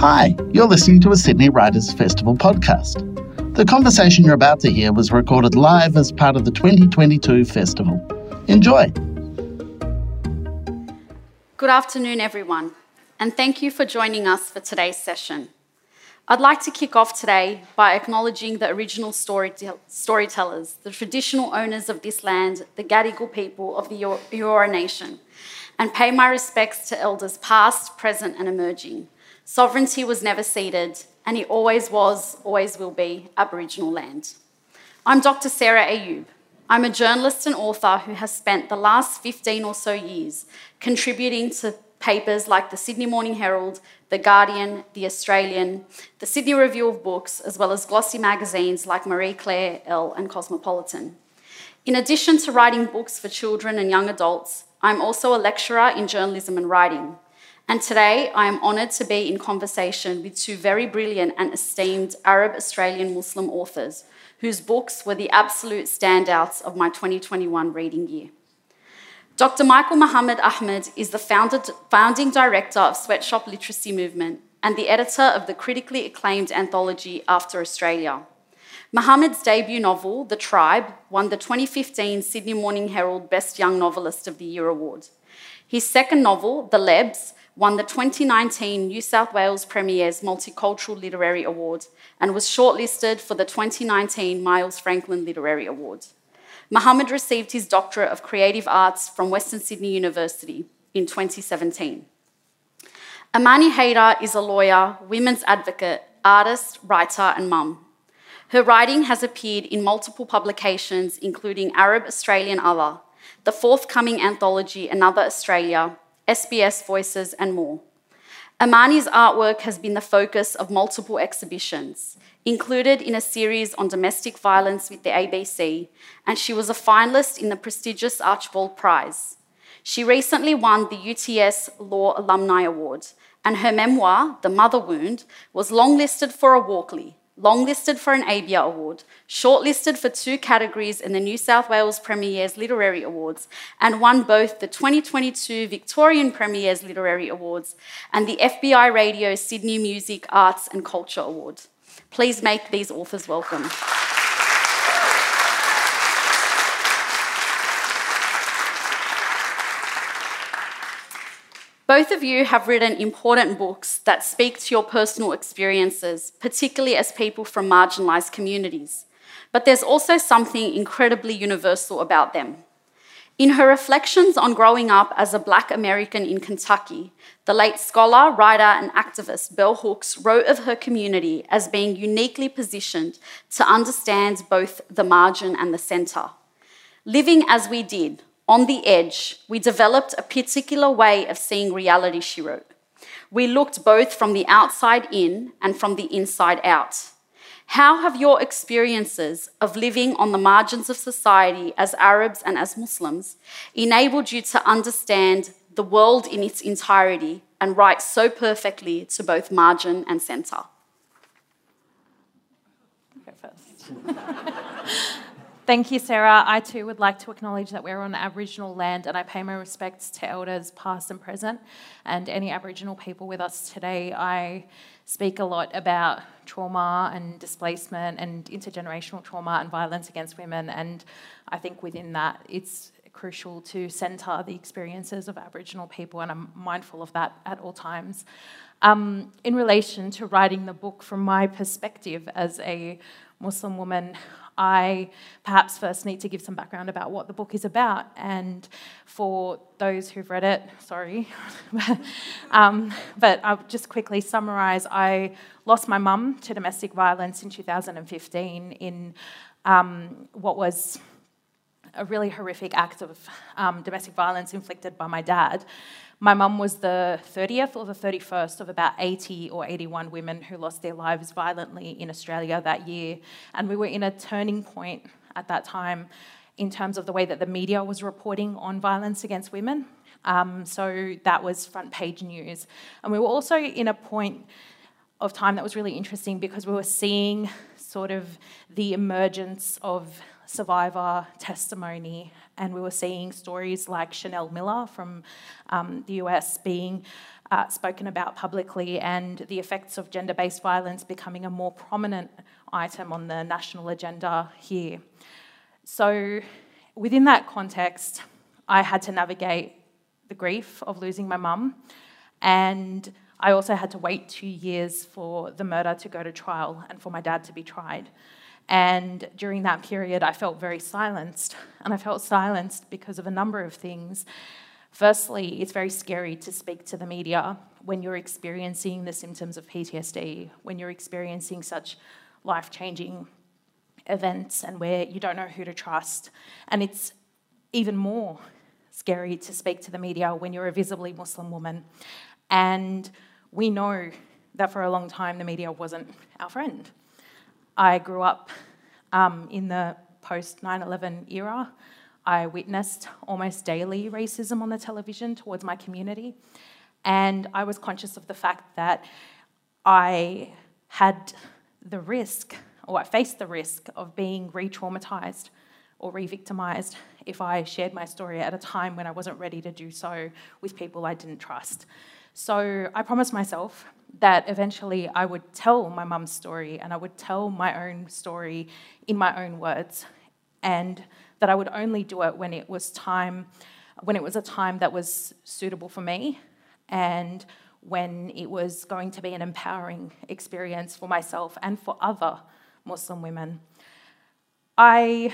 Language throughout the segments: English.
Hi, you're listening to a Sydney Writers Festival podcast. The conversation you're about to hear was recorded live as part of the 2022 festival. Enjoy! Good afternoon, everyone, and thank you for joining us for today's session. I'd like to kick off today by acknowledging the original story storytellers, the traditional owners of this land, the Gadigal people of the Eora Nation, and pay my respects to elders past, present, and emerging. Sovereignty was never ceded, and it always was, always will be Aboriginal land. I'm Dr. Sarah Ayoub. I'm a journalist and author who has spent the last 15 or so years contributing to papers like the Sydney Morning Herald, The Guardian, The Australian, the Sydney Review of Books, as well as glossy magazines like Marie Claire, Elle, and Cosmopolitan. In addition to writing books for children and young adults, I'm also a lecturer in journalism and writing. And today I am honoured to be in conversation with two very brilliant and esteemed Arab Australian Muslim authors whose books were the absolute standouts of my 2021 reading year. Dr. Michael Mohammed Ahmad is the founding director of Sweatshop Literacy Movement and the editor of the critically acclaimed anthology After Australia. Mohammed's debut novel, The Tribe, won the 2015 Sydney Morning Herald Best Young Novelist of the Year award. His second novel, The Lebs, won the 2019 New South Wales Premier's Multicultural Literary Award and was shortlisted for the 2019 Miles Franklin Literary Award. Mohammed received his Doctorate of Creative Arts from Western Sydney University in 2017. Amani Haydar is a lawyer, women's advocate, artist, writer, and mum. Her writing has appeared in multiple publications, including Arab Australian Other, the forthcoming anthology Another Australia, SBS Voices, and more. Amani's artwork has been the focus of multiple exhibitions, included in a series on domestic violence with the ABC, and she was a finalist in the prestigious Archibald Prize. She recently won the UTS Law Alumni Award, and her memoir, The Mother Wound, was longlisted for a Walkley, longlisted for an ABIA Award, shortlisted for two categories in the New South Wales Premier's Literary Awards, and won both the 2022 Victorian Premier's Literary Awards and the FBI Radio Sydney Music, Arts and Culture Award. Please make these authors welcome. Both of you have written important books that speak to your personal experiences, particularly as people from marginalised communities. But there's also something incredibly universal about them. In her reflections on growing up as a black American in Kentucky, the late scholar, writer, and activist Bell Hooks wrote of her community as being uniquely positioned to understand both the margin and the centre. Living as we did, on the edge, we developed a particular way of seeing reality, she wrote. We looked both from the outside in and from the inside out. How have your experiences of living on the margins of society as Arabs and as Muslims enabled you to understand the world in its entirety and write so perfectly to both margin and centre? Go first. Thank you, Sarah. I too would like to acknowledge that we're on Aboriginal land and I pay my respects to elders past and present and any Aboriginal people with us today. I speak a lot about trauma and displacement and intergenerational trauma and violence against women, and I think within that it's crucial to centre the experiences of Aboriginal people, and I'm mindful of that at all times. Um, in relation to writing the book, from my perspective as a Muslim woman, I perhaps first need to give some background about what the book is about. And for those who've read it, sorry, um, but I'll just quickly summarize. I lost my mum to domestic violence in 2015 in um, what was a really horrific act of um, domestic violence inflicted by my dad. My mum was the 30th or the 31st of about 80 or 81 women who lost their lives violently in Australia that year. And we were in a turning point at that time in terms of the way that the media was reporting on violence against women. Um, so that was front page news. And we were also in a point of time that was really interesting because we were seeing sort of the emergence of survivor testimony and we were seeing stories like Chanel Miller from um, the US being uh, spoken about publicly, and the effects of gender based violence becoming a more prominent item on the national agenda here. So, within that context, I had to navigate the grief of losing my mum, and I also had to wait two years for the murder to go to trial and for my dad to be tried. And during that period, I felt very silenced. And I felt silenced because of a number of things. Firstly, it's very scary to speak to the media when you're experiencing the symptoms of PTSD, when you're experiencing such life changing events and where you don't know who to trust. And it's even more scary to speak to the media when you're a visibly Muslim woman. And we know that for a long time the media wasn't our friend. I grew up um, in the post 9 11 era. I witnessed almost daily racism on the television towards my community. And I was conscious of the fact that I had the risk, or I faced the risk, of being re traumatized or re victimized if I shared my story at a time when I wasn't ready to do so with people I didn't trust. So I promised myself that eventually I would tell my mum's story and I would tell my own story in my own words, and that I would only do it when it was time, when it was a time that was suitable for me, and when it was going to be an empowering experience for myself and for other Muslim women. I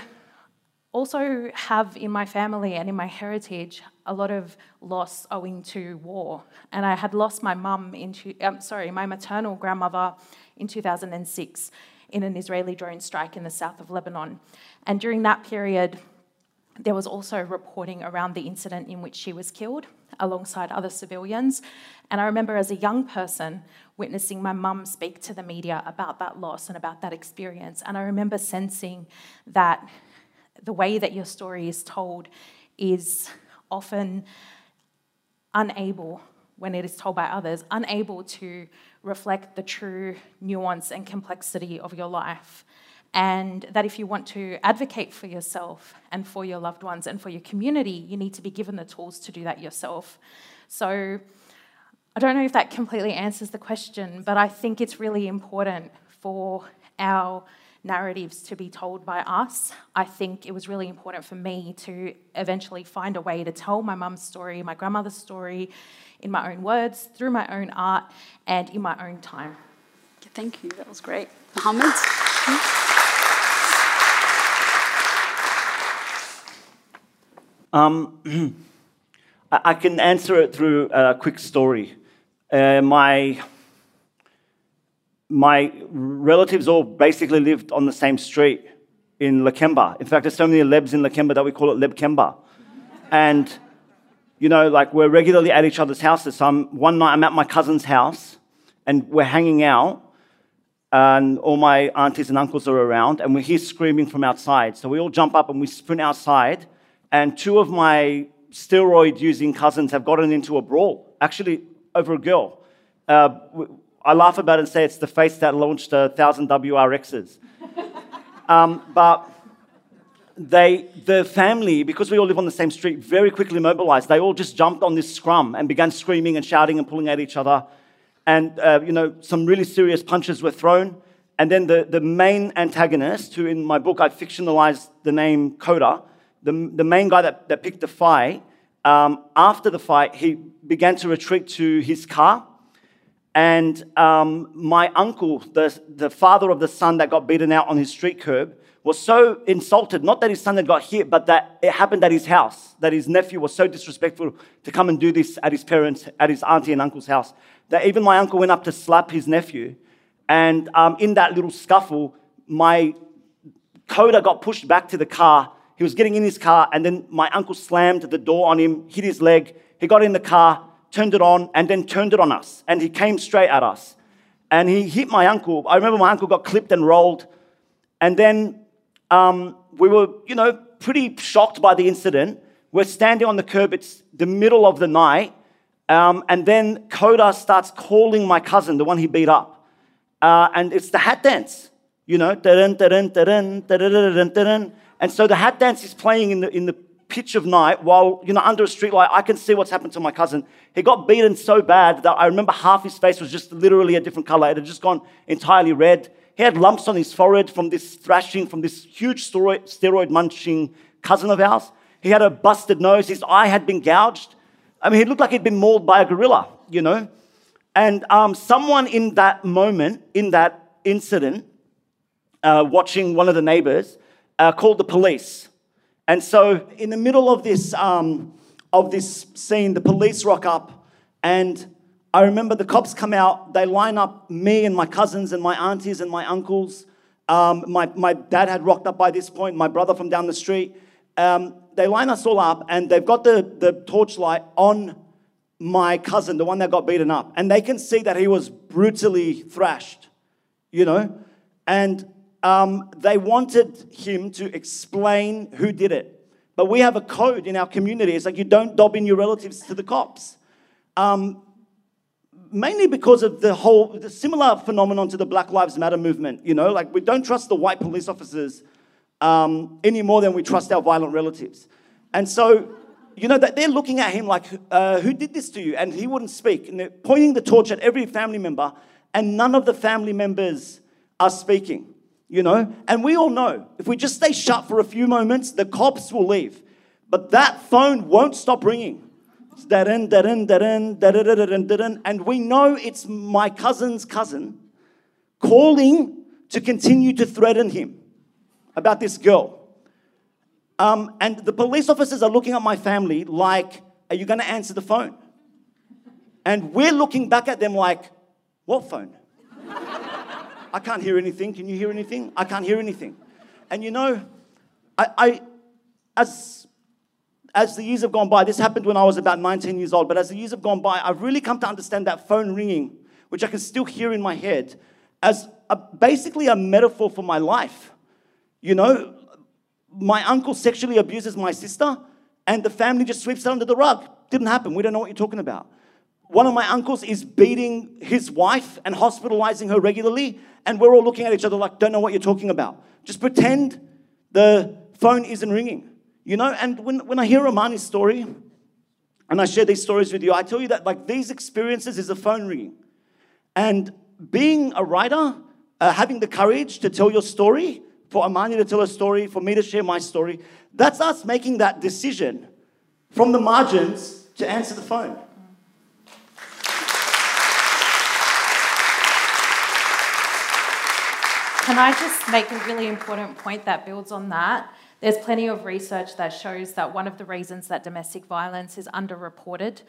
also have in my family and in my heritage a lot of loss owing to war. And I had lost my mum into, um, sorry, my maternal grandmother in 2006 in an Israeli drone strike in the south of Lebanon. And during that period, there was also reporting around the incident in which she was killed alongside other civilians. And I remember as a young person witnessing my mum speak to the media about that loss and about that experience. And I remember sensing that the way that your story is told is often unable, when it is told by others, unable to reflect the true nuance and complexity of your life. And that if you want to advocate for yourself and for your loved ones and for your community, you need to be given the tools to do that yourself. So, I don't know if that completely answers the question, but I think it's really important for our narratives to be told by us. I think it was really important for me to eventually find a way to tell my mum's story, my grandmother's story, in my own words, through my own art, and in my own time. Thank you, that was great. Mohammed? Um, I can answer it through a quick story. Uh, my my relatives all basically lived on the same street in Lakemba. In fact, there's so many Lebs in Lakemba that we call it Lebkemba. And, you know, like we're regularly at each other's houses. So I'm, one night I'm at my cousin's house and we're hanging out and all my aunties and uncles are around and we hear screaming from outside. So we all jump up and we sprint outside and two of my steroid using cousins have gotten into a brawl, actually over a girl. Uh, I laugh about it and say it's the face that launched a thousand WRXs. um, but they, the family, because we all live on the same street, very quickly mobilized. They all just jumped on this scrum and began screaming and shouting and pulling at each other. And, uh, you know, some really serious punches were thrown. And then the, the main antagonist, who in my book I fictionalized the name Coda, the, the main guy that, that picked the fight, um, after the fight, he began to retreat to his car and um, my uncle, the, the father of the son that got beaten out on his street curb, was so insulted, not that his son had got hit, but that it happened at his house, that his nephew was so disrespectful to come and do this at his parents, at his auntie and uncle's house, that even my uncle went up to slap his nephew. And um, in that little scuffle, my coda got pushed back to the car. He was getting in his car, and then my uncle slammed the door on him, hit his leg. He got in the car, turned it on, and then turned it on us. And he came straight at us. And he hit my uncle. I remember my uncle got clipped and rolled. And then um, we were, you know, pretty shocked by the incident. We're standing on the curb, it's the middle of the night. Um, and then Koda starts calling my cousin, the one he beat up. Uh, and it's the hat dance, you know. And so the hat dance is playing in the, in the pitch of night while, you know, under a streetlight, I can see what's happened to my cousin. He got beaten so bad that I remember half his face was just literally a different color. It had just gone entirely red. He had lumps on his forehead from this thrashing, from this huge steroid, munching cousin of ours. He had a busted nose. His eye had been gouged. I mean, he looked like he'd been mauled by a gorilla, you know? And um, someone in that moment, in that incident, uh, watching one of the neighbors, uh, called the police. And so, in the middle of this, um, of this scene, the police rock up, and I remember the cops come out. They line up me and my cousins and my aunties and my uncles. Um, my, my dad had rocked up by this point, my brother from down the street. Um, they line us all up, and they've got the, the torchlight on my cousin, the one that got beaten up, and they can see that he was brutally thrashed, you know? And um, they wanted him to explain who did it. But we have a code in our community. It's like you don't dob in your relatives to the cops. Um, mainly because of the whole, the similar phenomenon to the Black Lives Matter movement. You know, like we don't trust the white police officers um, any more than we trust our violent relatives. And so, you know, that they're looking at him like, uh, who did this to you? And he wouldn't speak. And they're pointing the torch at every family member, and none of the family members are speaking you know? And we all know if we just stay shut for a few moments, the cops will leave. But that phone won't stop ringing. And we know it's my cousin's cousin calling to continue to threaten him about this girl. Um, and the police officers are looking at my family like, Are you going to answer the phone? And we're looking back at them like, What phone? I can't hear anything. Can you hear anything? I can't hear anything. And you know, I, I as as the years have gone by, this happened when I was about 19 years old, but as the years have gone by, I've really come to understand that phone ringing, which I can still hear in my head, as a, basically a metaphor for my life. You know, my uncle sexually abuses my sister, and the family just sweeps it under the rug. Didn't happen. We don't know what you're talking about. One of my uncles is beating his wife and hospitalizing her regularly, and we're all looking at each other like, don't know what you're talking about. Just pretend the phone isn't ringing. You know, and when, when I hear Amani's story, and I share these stories with you, I tell you that like these experiences is a phone ringing. And being a writer, uh, having the courage to tell your story, for Amani to tell a story, for me to share my story, that's us making that decision from the margins to answer the phone. Can I just make a really important point that builds on that? There's plenty of research that shows that one of the reasons that domestic violence is underreported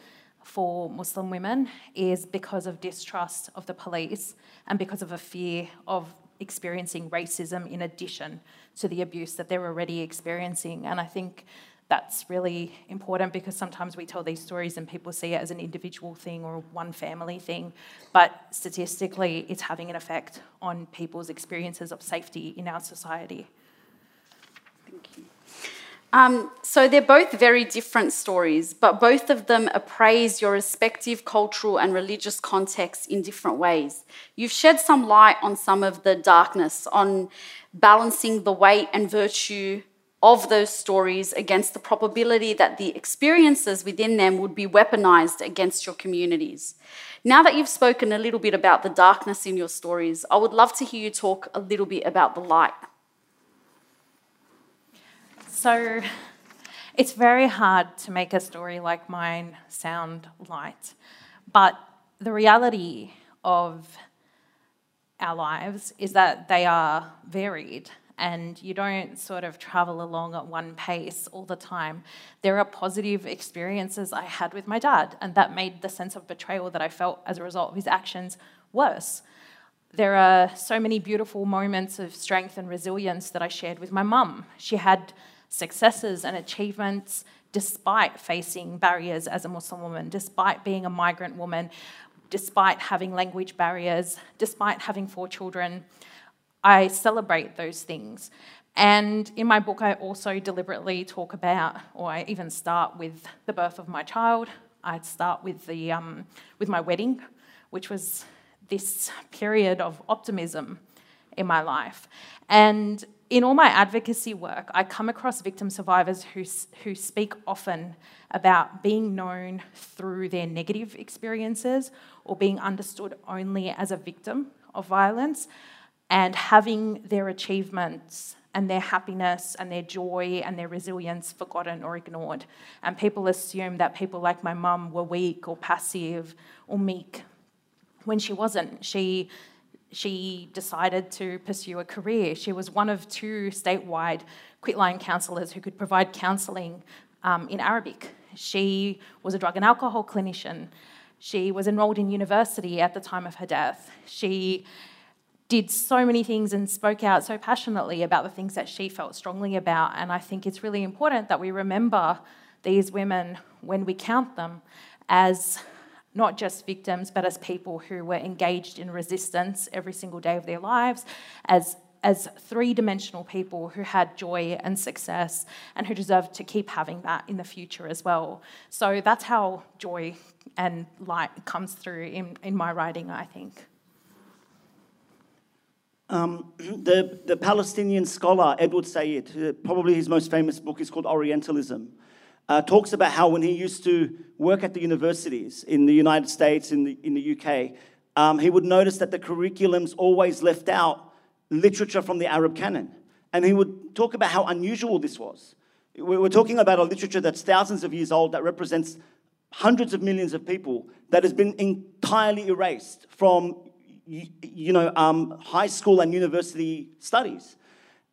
for Muslim women is because of distrust of the police and because of a fear of experiencing racism in addition to the abuse that they're already experiencing. And I think that's really important because sometimes we tell these stories and people see it as an individual thing or one family thing, but statistically, it's having an effect on people's experiences of safety in our society. Thank you. Um, so they're both very different stories, but both of them appraise your respective cultural and religious contexts in different ways. You've shed some light on some of the darkness, on balancing the weight and virtue of those stories against the probability that the experiences within them would be weaponized against your communities. Now that you've spoken a little bit about the darkness in your stories, I would love to hear you talk a little bit about the light. So, it's very hard to make a story like mine sound light, but the reality of our lives is that they are varied and you don't sort of travel along at one pace all the time. There are positive experiences I had with my dad, and that made the sense of betrayal that I felt as a result of his actions worse. There are so many beautiful moments of strength and resilience that I shared with my mum. She had successes and achievements despite facing barriers as a Muslim woman, despite being a migrant woman, despite having language barriers, despite having four children. I celebrate those things. And in my book, I also deliberately talk about, or I even start with the birth of my child. I'd start with, the, um, with my wedding, which was this period of optimism in my life. And in all my advocacy work, I come across victim survivors who, who speak often about being known through their negative experiences or being understood only as a victim of violence and having their achievements and their happiness and their joy and their resilience forgotten or ignored. And people assume that people like my mum were weak or passive or meek when she wasn't. She she decided to pursue a career. She was one of two statewide quitline counsellors who could provide counselling um, in Arabic. She was a drug and alcohol clinician. She was enrolled in university at the time of her death. She did so many things and spoke out so passionately about the things that she felt strongly about. And I think it's really important that we remember these women when we count them as not just victims, but as people who were engaged in resistance every single day of their lives, as as three dimensional people who had joy and success and who deserve to keep having that in the future as well. So that's how joy and light comes through in, in my writing, I think. Um, the, the Palestinian scholar Edward Said, probably his most famous book is called Orientalism uh, talks about how when he used to work at the universities in the United States, in the, in the UK, um, he would notice that the curriculums always left out literature from the Arab canon. And he would talk about how unusual this was. We're talking about a literature that's thousands of years old that represents hundreds of millions of people that has been entirely erased from you know, um, high school and university studies.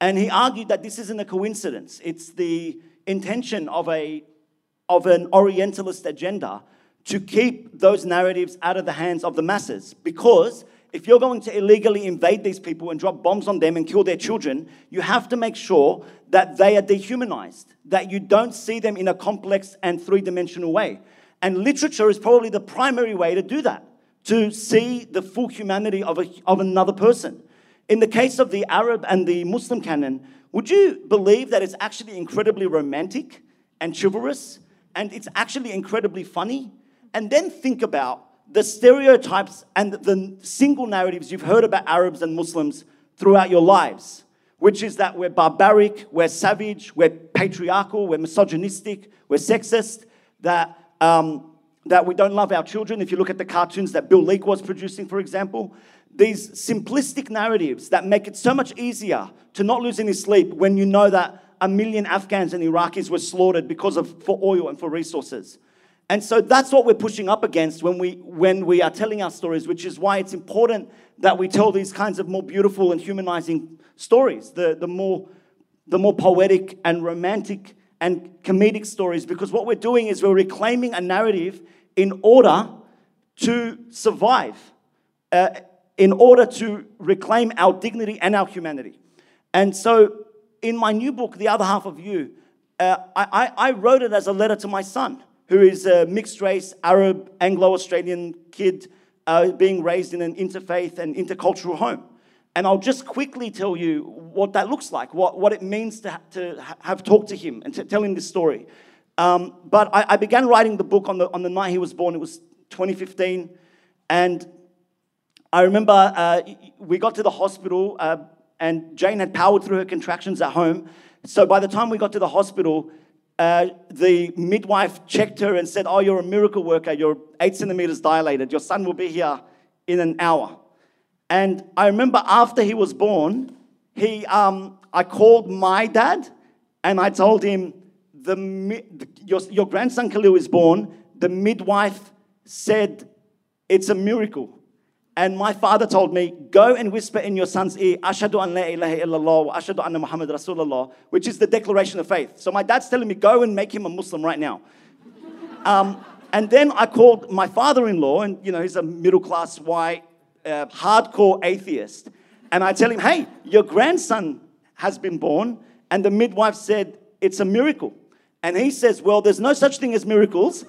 And he argued that this isn't a coincidence. It's the intention of, a, of an Orientalist agenda to keep those narratives out of the hands of the masses. Because if you're going to illegally invade these people and drop bombs on them and kill their children, you have to make sure that they are dehumanized, that you don't see them in a complex and three dimensional way. And literature is probably the primary way to do that, to see the full humanity of, a, of another person. In the case of the Arab and the Muslim canon, would you believe that it's actually incredibly romantic and chivalrous and it's actually incredibly funny? And then think about the stereotypes and the single narratives you've heard about Arabs and Muslims throughout your lives, which is that we're barbaric, we're savage, we're patriarchal, we're misogynistic, we're sexist, that, um, that we don't love our children. If you look at the cartoons that Bill Leak was producing, for example, these simplistic narratives that make it so much easier to not lose any sleep when you know that a million Afghans and Iraqis were slaughtered because of for oil and for resources. And so that's what we're pushing up against when we when we are telling our stories, which is why it's important that we tell these kinds of more beautiful and humanizing stories, the, the more the more poetic and romantic and comedic stories, because what we're doing is we're reclaiming a narrative in order to survive. Uh, in order to reclaim our dignity and our humanity. And so, in my new book, The Other Half of You, uh, I, I, wrote it as a letter to my son, who is a mixed race, Arab, Anglo Australian kid uh, being raised in an interfaith and intercultural home. And I'll just quickly tell you what that looks like, what, what it means to, ha- to have talked to him and to tell him this story. Um, but I, I, began writing the book on the, on the night he was born. It was 2015. And I remember uh, we got to the hospital uh, and Jane had powered through her contractions at home. So by the time we got to the hospital, uh, the midwife checked her and said, Oh, you're a miracle worker. You're eight centimeters dilated. Your son will be here in an hour. And I remember after he was born, he, um, I called my dad and I told him, the, your, your grandson Khalil is born. The midwife said, It's a miracle. And my father told me, go and whisper in your son's ear, Ashadu an la ilaha illallah wa ashadu anna Muhammad Rasulullah, which is the declaration of faith. So my dad's telling me, go and make him a Muslim right now. Um, and then I called my father-in-law, and you know, he's a middle-class white, uh, hardcore atheist. And I tell him, hey, your grandson has been born. And the midwife said, it's a miracle. And he says, well, there's no such thing as miracles,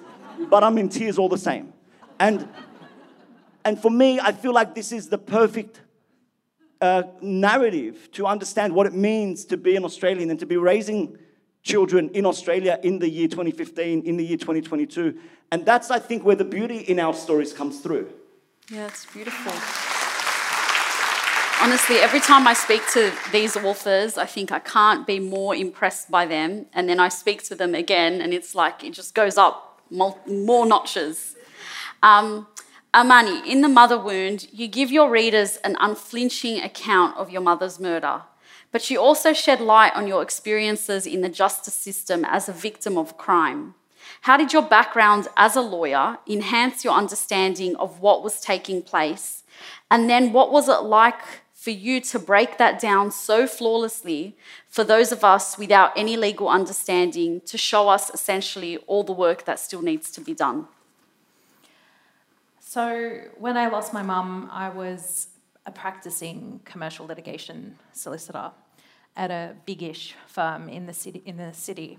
but I'm in tears all the same. And and for me, I feel like this is the perfect uh, narrative to understand what it means to be an Australian and to be raising children in Australia in the year 2015, in the year 2022. And that's, I think, where the beauty in our stories comes through. Yeah, it's beautiful. Honestly, every time I speak to these authors, I think I can't be more impressed by them. And then I speak to them again, and it's like it just goes up more notches. Um, Amani, in The Mother Wound, you give your readers an unflinching account of your mother's murder, but you also shed light on your experiences in the justice system as a victim of crime. How did your background as a lawyer enhance your understanding of what was taking place? And then what was it like for you to break that down so flawlessly for those of us without any legal understanding to show us essentially all the work that still needs to be done? So, when I lost my mum, I was a practicing commercial litigation solicitor at a big-ish firm in the city. In the city,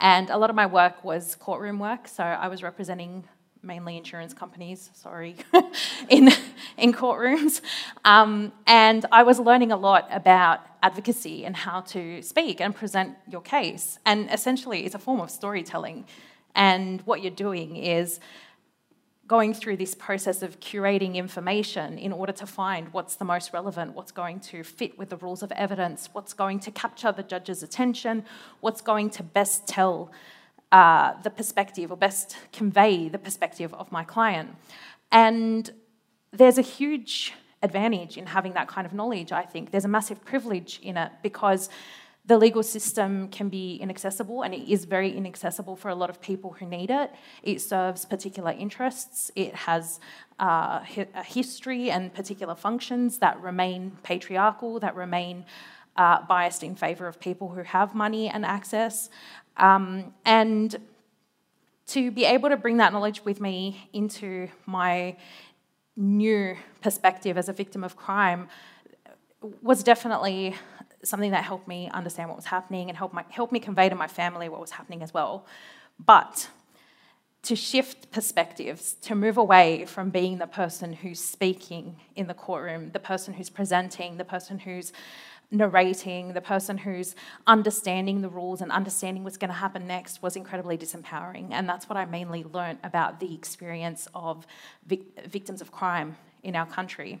and a lot of my work was courtroom work. So I was representing mainly insurance companies. Sorry, in in courtrooms, um, and I was learning a lot about advocacy and how to speak and present your case. And essentially, it's a form of storytelling. And what you're doing is going through this process of curating information in order to find what's the most relevant, what's going to fit with the rules of evidence, what's going to capture the judge's attention, what's going to best tell uh, the perspective or best convey the perspective of my client. And there's a huge advantage in having that kind of knowledge, I think. There's a massive privilege in it because the legal system can be inaccessible and it is very inaccessible for a lot of people who need it. It serves particular interests, it has uh, a history and particular functions that remain patriarchal, that remain uh, biased in favour of people who have money and access. Um, and to be able to bring that knowledge with me into my new perspective as a victim of crime was definitely something that helped me understand what was happening and helped, my, helped me convey to my family what was happening as well. But to shift perspectives, to move away from being the person who's speaking in the courtroom, the person who's presenting, the person who's narrating, the person who's understanding the rules and understanding what's going to happen next was incredibly disempowering. And that's what I mainly learnt about the experience of vic- victims of crime in our country.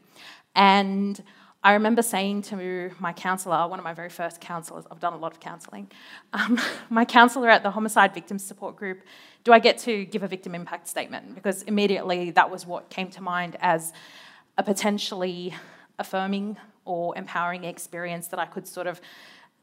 And I remember saying to my counsellor, one of my very first counsellors, I've done a lot of counselling, um, my counsellor at the Homicide Victims Support Group, do I get to give a victim impact statement? Because immediately that was what came to mind as a potentially affirming or empowering experience that I could sort of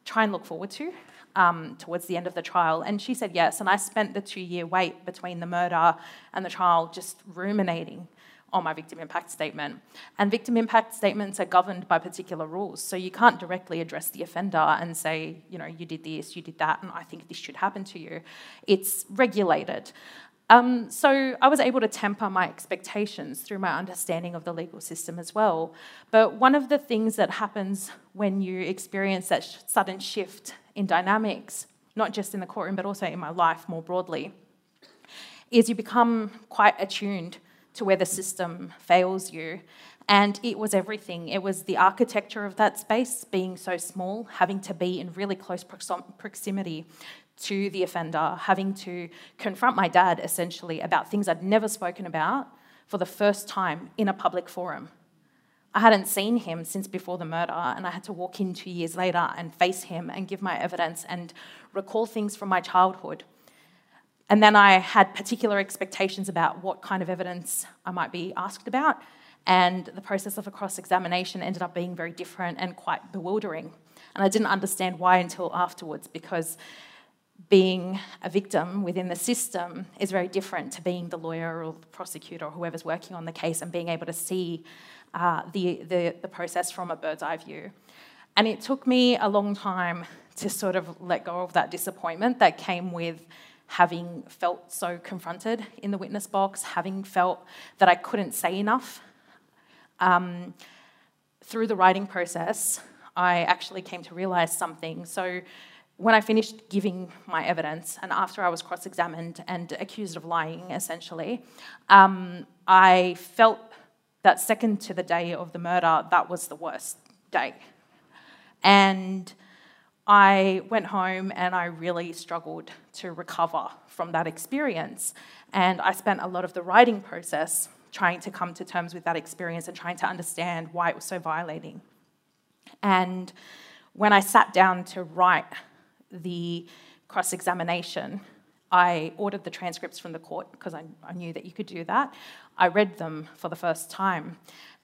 try and look forward to um, towards the end of the trial. And she said yes. And I spent the two year wait between the murder and the trial just ruminating on my victim impact statement. And victim impact statements are governed by particular rules. So you can't directly address the offender and say, you know, you did this, you did that, and I think this should happen to you. It's regulated. Um, so I was able to temper my expectations through my understanding of the legal system as well. But one of the things that happens when you experience that sh- sudden shift in dynamics, not just in the courtroom, but also in my life more broadly, is you become quite attuned to where the system fails you. And it was everything. It was the architecture of that space being so small, having to be in really close proximity to the offender, having to confront my dad essentially about things I'd never spoken about for the first time in a public forum. I hadn't seen him since before the murder, and I had to walk in two years later and face him and give my evidence and recall things from my childhood and then I had particular expectations about what kind of evidence I might be asked about. And the process of a cross examination ended up being very different and quite bewildering. And I didn't understand why until afterwards, because being a victim within the system is very different to being the lawyer or the prosecutor or whoever's working on the case and being able to see uh, the, the, the process from a bird's eye view. And it took me a long time to sort of let go of that disappointment that came with having felt so confronted in the witness box, having felt that I couldn't say enough. Um, through the writing process, I actually came to realize something. So, when I finished giving my evidence, and after I was cross examined and accused of lying, essentially, um, I felt that second to the day of the murder, that was the worst day. And I went home and I really struggled to recover from that experience. And I spent a lot of the writing process trying to come to terms with that experience and trying to understand why it was so violating. And when I sat down to write the cross examination, I ordered the transcripts from the court because I, I, knew that you could do that. I read them for the first time.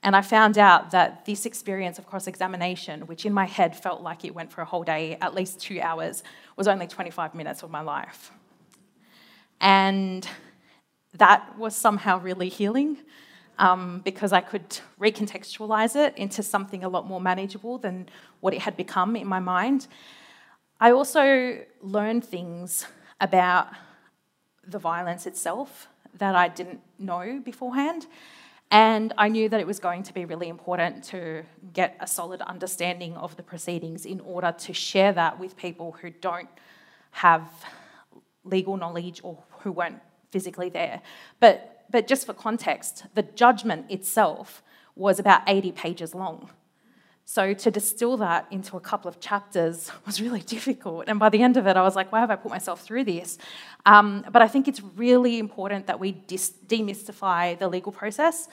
And I found out that this experience of cross examination, which in my head felt like it went for a whole day, at least two hours, was only 25 minutes of my life. And that was somehow really healing um, because I could recontextualize it into something a lot more manageable than what it had become in my mind. I also learned things about the violence itself that I didn't know beforehand. And I knew that it was going to be really important to get a solid understanding of the proceedings in order to share that with people who don't have legal knowledge or who weren't physically there. But, but just for context, the judgment itself was about 80 pages long. So to distill that into a couple of chapters was really difficult. And by the end of it, I was like, why have I put myself through this? Um, but I think it's really important that we dis- demystify the legal process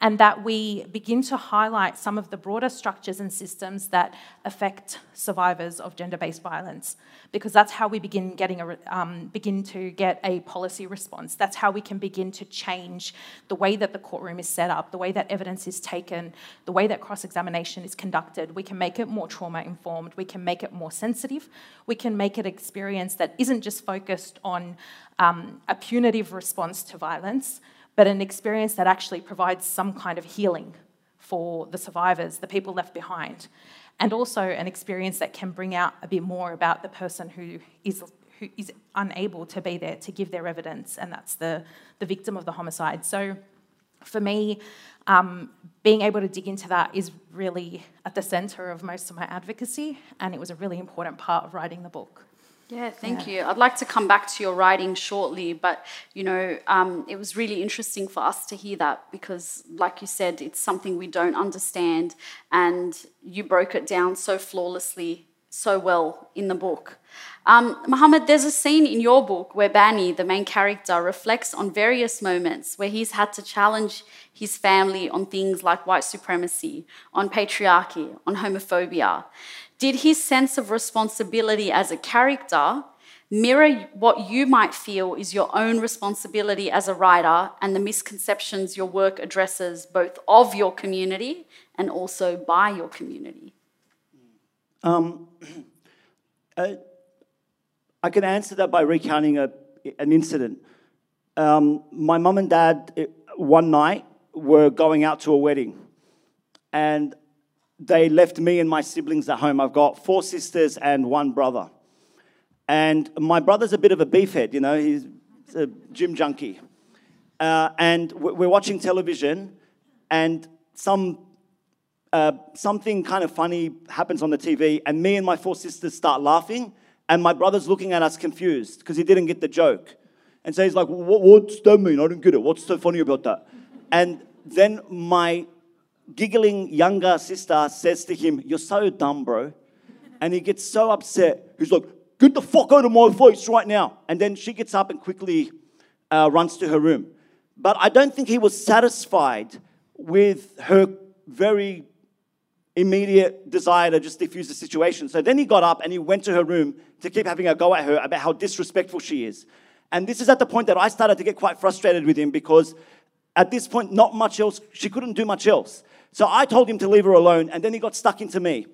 and that we begin to highlight some of the broader structures and systems that affect survivors of gender-based violence, because that's how we begin getting a um, begin to get a policy response. That's how we can begin to change the way that the courtroom is set up, the way that evidence is taken, the way that cross-examination is conducted. We can make it more trauma-informed. We can make it more sensitive. We can make it an experience that isn't just focused on um, a punitive response to violence but an experience that actually provides some kind of healing for the survivors, the people left behind, and also an experience that can bring out a bit more about the person who is who is unable to be there to give their evidence, and that's the, the victim of the homicide. So, for me, um, being able to dig into that is really at the centre of most of my advocacy, and it was a really important part of writing the book. Yeah, thank yeah. you. I'd like to come back to your writing shortly, but you know, um, it was really interesting for us to hear that because, like you said, it's something we don't understand, and you broke it down so flawlessly, so well in the book. Um, Mohammed, there's a scene in your book where Bani, the main character, reflects on various moments where he's had to challenge his family on things like white supremacy, on patriarchy, on homophobia. Did his sense of responsibility as a character mirror what you might feel is your own responsibility as a writer and the misconceptions your work addresses both of your community and also by your community? Um, uh, I can answer that by recounting a, an incident. Um, my mum and dad, eh, one night, were going out to a wedding. And they left me and my siblings at home. I've got four sisters and one brother. And my brother's a bit of a beefhead, you know, he's a gym junkie. Uh, and we're watching television, and some uh, something kind of funny happens on the TV, and me and my four sisters start laughing, and my brother's looking at us confused because he didn't get the joke. And so he's like, What's that mean? I don't get it. What's so funny about that? And then my giggling younger sister says to him, You're so dumb, bro. And he gets so upset. He's like, Get the fuck out of my face right now. And then she gets up and quickly uh, runs to her room. But I don't think he was satisfied with her very immediate desire to just diffuse the situation. So then he got up and he went to her room to keep having a go at her about how disrespectful she is. And this is at the point that I started to get quite frustrated with him because at this point, not much else, she couldn't do much else. So I told him to leave her alone, and then he got stuck into me.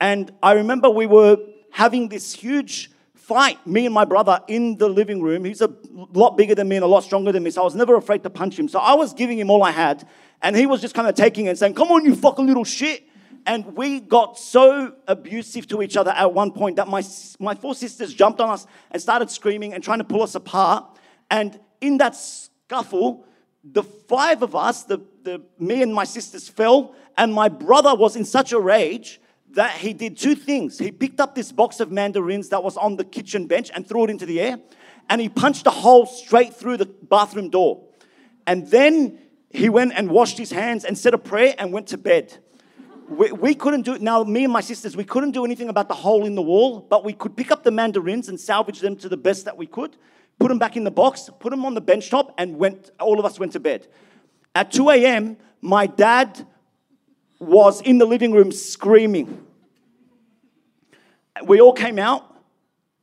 And I remember we were having this huge fight, me and my brother, in the living room. He's a lot bigger than me and a lot stronger than me, so I was never afraid to punch him. So I was giving him all I had, and he was just kind of taking it and saying, Come on, you fucking little shit. And we got so abusive to each other at one point that my, my four sisters jumped on us and started screaming and trying to pull us apart. And in that scuffle, the five of us, the, the, me and my sisters fell, and my brother was in such a rage that he did two things. He picked up this box of mandarins that was on the kitchen bench and threw it into the air, and he punched a hole straight through the bathroom door. And then he went and washed his hands and said a prayer and went to bed. We, we couldn't do it. Now, me and my sisters, we couldn't do anything about the hole in the wall, but we could pick up the mandarins and salvage them to the best that we could put them back in the box, put them on the bench top, and went, all of us went to bed. At 2 a.m., my dad was in the living room screaming. We all came out,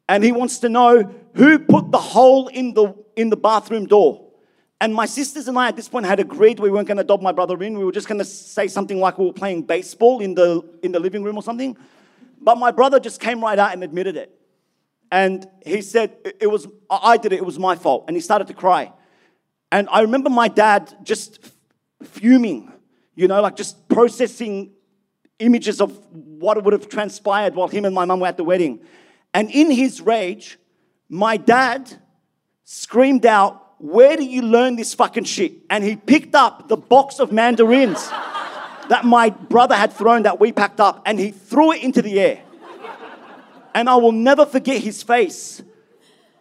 and he wants to know who put the hole in the, in the bathroom door. And my sisters and I at this point had agreed we weren't going to dob my brother in. We were just going to say something like we were playing baseball in the, in the living room or something. But my brother just came right out and admitted it. And he said, It was, I did it, it was my fault. And he started to cry. And I remember my dad just fuming, you know, like just processing images of what would have transpired while him and my mum were at the wedding. And in his rage, my dad screamed out, Where do you learn this fucking shit? And he picked up the box of mandarins that my brother had thrown that we packed up and he threw it into the air. And I will never forget his face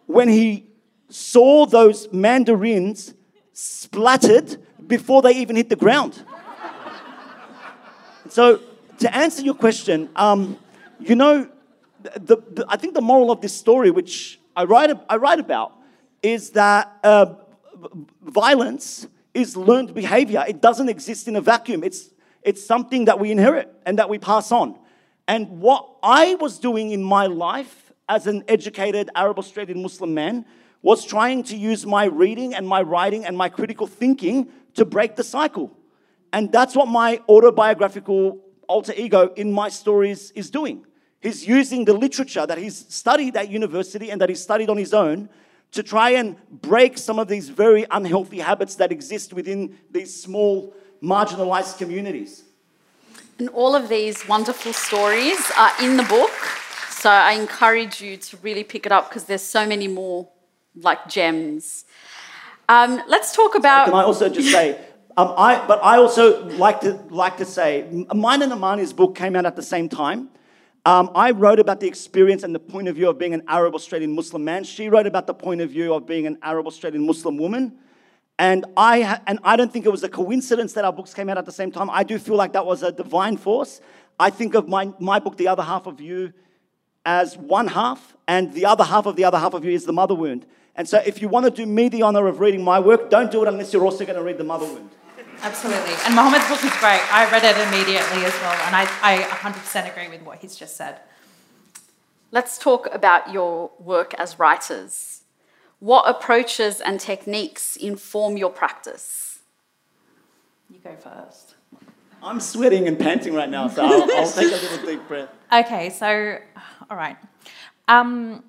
when he saw those mandarins splattered before they even hit the ground. So, to answer your question, um, you know, the, the, I think the moral of this story, which I write, I write about, is that uh, violence is learned behavior. It doesn't exist in a vacuum. It's, it's something that we inherit and that we pass on. And what I was doing in my life as an educated Arab Australian Muslim man was trying to use my reading and my writing and my critical thinking to break the cycle. And that's what my autobiographical alter ego in my stories is doing. He's using the literature that he's studied at university and that he's studied on his own to try and break some of these very unhealthy habits that exist within these small, marginalized communities. And all of these wonderful stories are in the book. So I encourage you to really pick it up because there's so many more like gems. Um, let's talk about. Can I also just say, um, I, but I also like to, like to say, mine and Amani's book came out at the same time. Um, I wrote about the experience and the point of view of being an Arab Australian Muslim man. She wrote about the point of view of being an Arab Australian Muslim woman. And I, and I don't think it was a coincidence that our books came out at the same time. I do feel like that was a divine force. I think of my, my book, The Other Half of You, as one half, and the other half of the other half of you is the mother wound. And so if you want to do me the honor of reading my work, don't do it unless you're also going to read the mother wound. Absolutely. And Mohammed's book is great. I read it immediately as well, and I, I 100% agree with what he's just said. Let's talk about your work as writers. What approaches and techniques inform your practice? You go first. I'm sweating and panting right now, so I'll, I'll take a little deep breath. Okay, so, all right. Um,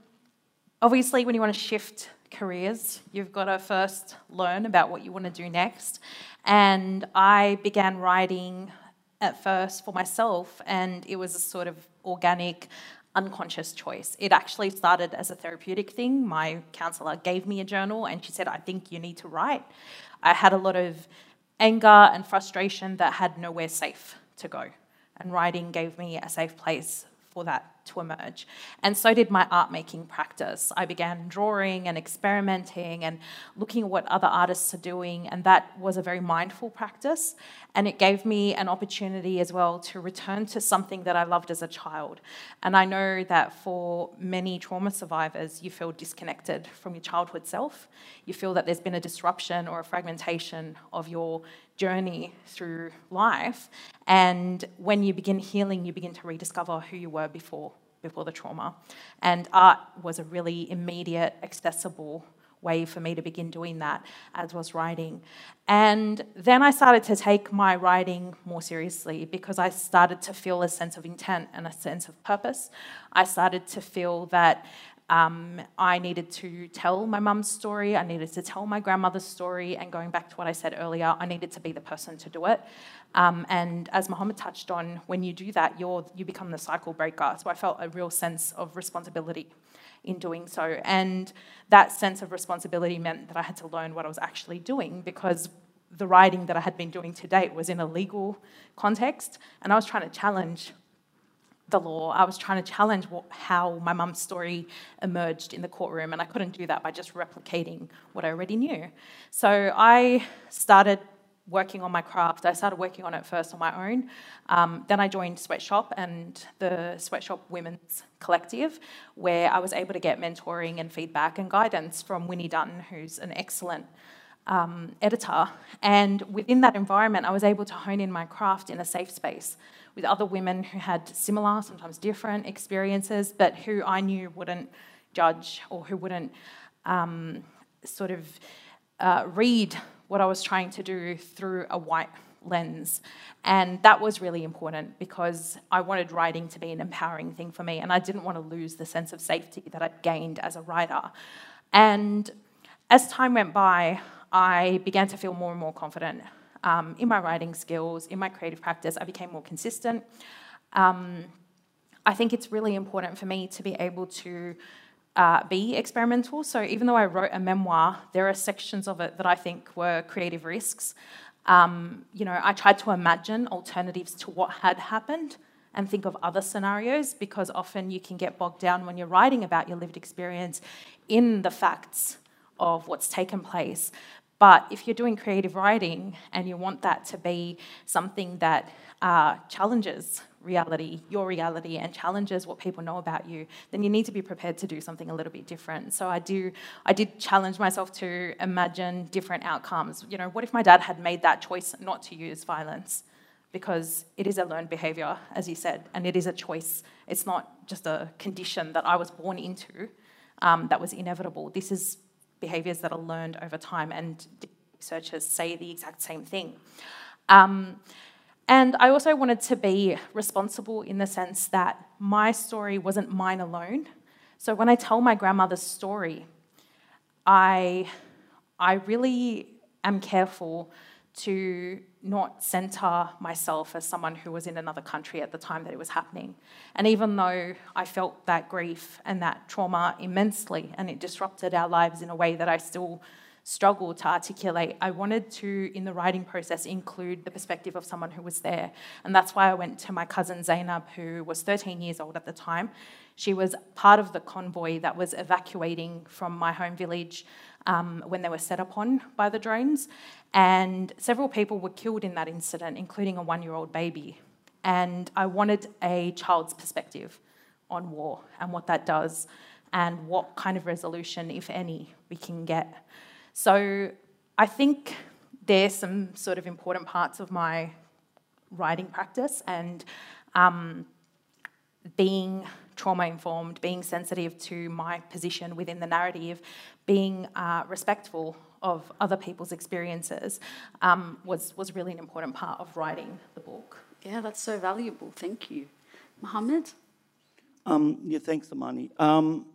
obviously, when you want to shift careers, you've got to first learn about what you want to do next. And I began writing at first for myself, and it was a sort of organic, unconscious choice. It actually started as a therapeutic thing. My counselor gave me a journal, and she said, I think you need to write. I had a lot of anger and frustration that had nowhere safe to go. And writing gave me a safe place for that to emerge. And so did my art making practice. I began drawing and experimenting and looking at what other artists are doing, and that was a very mindful practice. And it gave me an opportunity as well to return to something that I loved as a child. And I know that for many trauma survivors, you feel disconnected from your childhood self. You feel that there's been a disruption or a fragmentation of your journey through life. And when you begin healing, you begin to rediscover who you were before, before the trauma. And art was a really immediate, accessible way for me to begin doing that, as was writing. And then I started to take my writing more seriously because I started to feel a sense of intent and a sense of purpose. I started to feel that um, I needed to tell my mum's story, I needed to tell my grandmother's story, and going back to what I said earlier, I needed to be the person to do it. Um, and as Mohammed touched on, when you do that, you're, you become the cycle breaker. So I felt a real sense of responsibility in doing so. And that sense of responsibility meant that I had to learn what I was actually doing because the writing that I had been doing to date was in a legal context, and I was trying to challenge the law. I was trying to challenge what, how my mum's story emerged in the courtroom, and I couldn't do that by just replicating what I already knew. So I started working on my craft. I started working on it first on my own. Um, then I joined Sweatshop and the Sweatshop Women's Collective, where I was able to get mentoring and feedback and guidance from Winnie Dunn, who's an excellent um, editor. And within that environment, I was able to hone in my craft in a safe space with other women who had similar, sometimes different experiences, but who I knew wouldn't judge or who wouldn't um, sort of uh, read what I was trying to do through a white lens. And that was really important because I wanted writing to be an empowering thing for me, and I didn't want to lose the sense of safety that I'd gained as a writer. And as time went by, I began to feel more and more confident um, in my writing skills, in my creative practice. I became more consistent. Um, I think it's really important for me to be able to uh, be experimental. So even though I wrote a memoir, there are sections of it that I think were creative risks. Um, you know, I tried to imagine alternatives to what had happened and think of other scenarios because often you can get bogged down when you're writing about your lived experience in the facts of what's taken place. But if you're doing creative writing and you want that to be something that uh, challenges reality, your reality, and challenges what people know about you, then you need to be prepared to do something a little bit different. So I do, I did challenge myself to imagine different outcomes. You know, what if my dad had made that choice not to use violence? Because it is a learned behavior, as you said, and it is a choice. It's not just a condition that I was born into um, that was inevitable. This is behaviors that are learned over time, and researchers say the exact same thing. Um, and I also wanted to be responsible in the sense that my story wasn't mine alone. So when I tell my grandmother's story, I, I really am careful to not center myself as someone who was in another country at the time that it was happening. And even though I felt that grief and that trauma immensely, and it disrupted our lives in a way that I still struggle to articulate. I wanted to, in the writing process, include the perspective of someone who was there. And that's why I went to my cousin Zainab, who was 13 years old at the time. She was part of the convoy that was evacuating from my home village um, when they were set upon by the drones. And several people were killed in that incident, including a one year old baby. And I wanted a child's perspective on war and what that does and what kind of resolution, if any, we can get. So I think there's some sort of important parts of my writing practice and um, being trauma informed, being sensitive to my position within the narrative, being uh, respectful of other people's experiences um, was, was really an important part of writing the book. Yeah, that's so valuable. Thank you. Mohammed? Um, yeah, thanks, Amani. Um,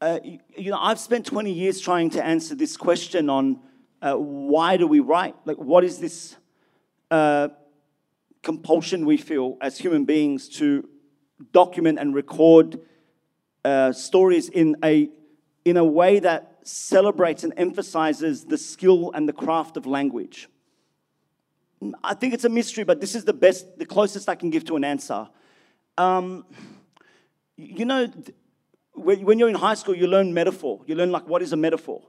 uh, you, know, I've spent 20 years trying to answer this question on uh, why do we write? Like, what is this uh, compulsion we feel as human beings to document and record uh, stories in a, in a way that celebrates and emphasizes the skill and the craft of language? I think it's a mystery, but this is the best, the closest I can give to an answer. Um, you know, when you're in high school, you learn metaphor. You learn, like, what is a metaphor?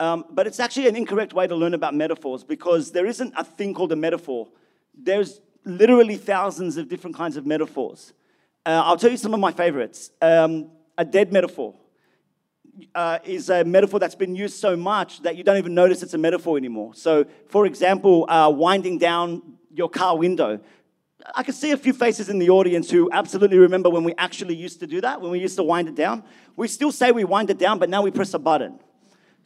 Um, but it's actually an incorrect way to learn about metaphors because there isn't a thing called a metaphor. There's literally thousands of different kinds of metaphors. Uh, I'll tell you some of my favorites. Um, a dead metaphor uh, is a metaphor that's been used so much that you don't even notice it's a metaphor anymore. So, for example, uh, winding down your car window. I can see a few faces in the audience who absolutely remember when we actually used to do that, when we used to wind it down. We still say we wind it down, but now we press a button.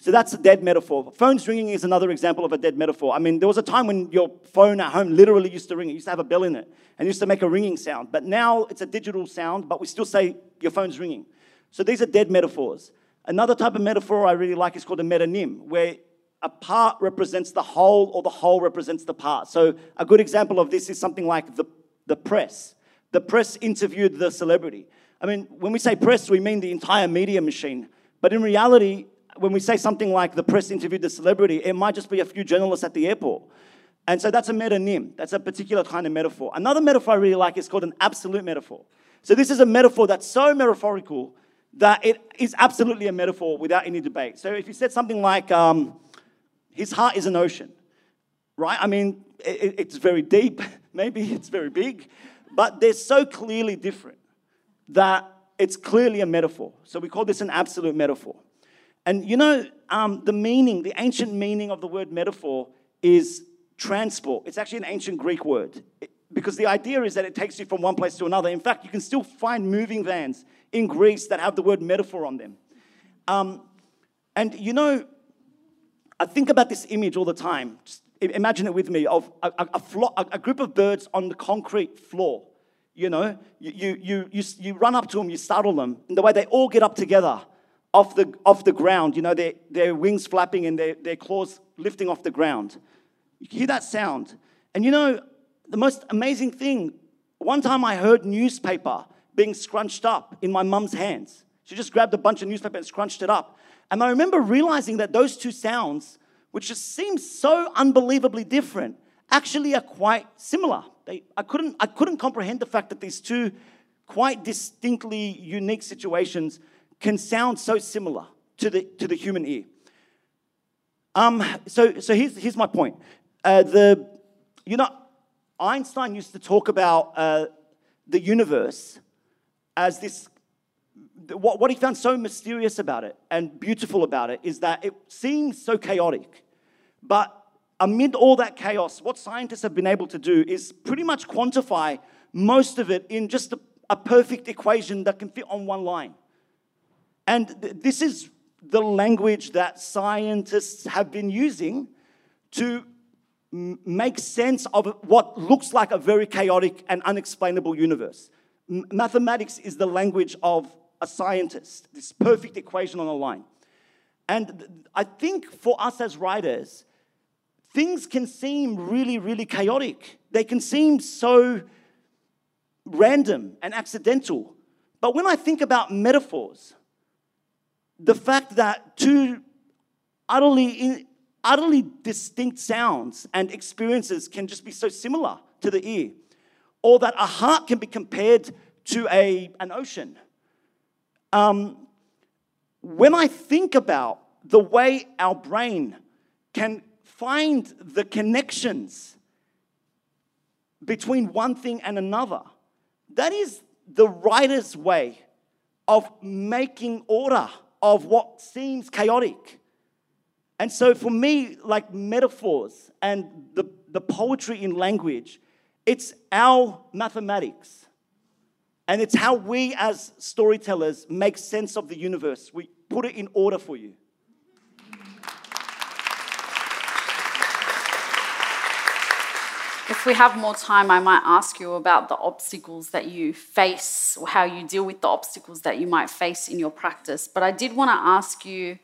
So that's a dead metaphor. Phones ringing is another example of a dead metaphor. I mean, there was a time when your phone at home literally used to ring. It used to have a bell in it and used to make a ringing sound. But now it's a digital sound, but we still say your phone's ringing. So these are dead metaphors. Another type of metaphor I really like is called a metonym, where a part represents the whole or the whole represents the part. So a good example of this is something like the, the press. The press interviewed the celebrity. I mean, when we say press, we mean the entire media machine. But in reality, when we say something like the press interviewed the celebrity, it might just be a few journalists at the airport. And so that's a metonym. That's a particular kind of metaphor. Another metaphor I really like is called an absolute metaphor. So this is a metaphor that's so metaphorical that it is absolutely a metaphor without any debate. So if you said something like, um, his heart is an ocean, right? I mean, it, it's very deep, maybe it's very big, but they're so clearly different that it's clearly a metaphor. So we call this an absolute metaphor. And you know, um, the meaning, the ancient meaning of the word metaphor is transport. It's actually an ancient Greek word. It, because the idea is that it takes you from one place to another. In fact, you can still find moving vans in Greece that have the word metaphor on them. Um, and you know, I think about this image all the time. Just imagine it with me of a, a, a, flo- a group of birds on the concrete floor. You know, you, you, you, you run up to them, you startle them, and the way they all get up together off the, off the ground, you know, their, their wings flapping and their, their claws lifting off the ground. You hear that sound. And you know, the most amazing thing, one time I heard newspaper being scrunched up in my mum's hands. She just grabbed a bunch of newspaper and scrunched it up. And I remember realizing that those two sounds, which just seem so unbelievably different, actually are quite similar. They, I, couldn't, I couldn't comprehend the fact that these two quite distinctly unique situations can sound so similar to the, to the human ear. Um, so so here's, here's my point. Uh, the, you know, Einstein used to talk about uh, the universe as this. What, what he found so mysterious about it and beautiful about it is that it seems so chaotic. But amid all that chaos, what scientists have been able to do is pretty much quantify most of it in just a, a perfect equation that can fit on one line. And th- this is the language that scientists have been using to make sense of what looks like a very chaotic and unexplainable universe. Mathematics is the language of a scientist, this perfect equation on a line. And I think for us as writers, things can seem really, really chaotic. They can seem so random and accidental. But when I think about metaphors, the fact that two utterly in, utterly distinct sounds and experiences can just be so similar to the ear, or that a heart can be compared to a, an ocean. Um, when I think about the way our brain can find the connections between one thing and another, that is the writer's way of making order of what seems chaotic. And so for me, like metaphors and the, the poetry in language, it's our mathematics. And it's how we as storytellers make sense of the universe. We put it in order for you. If we have more time, I might ask you about the obstacles that you face or how you deal with the obstacles that you might face in your practice. But I did want to ask you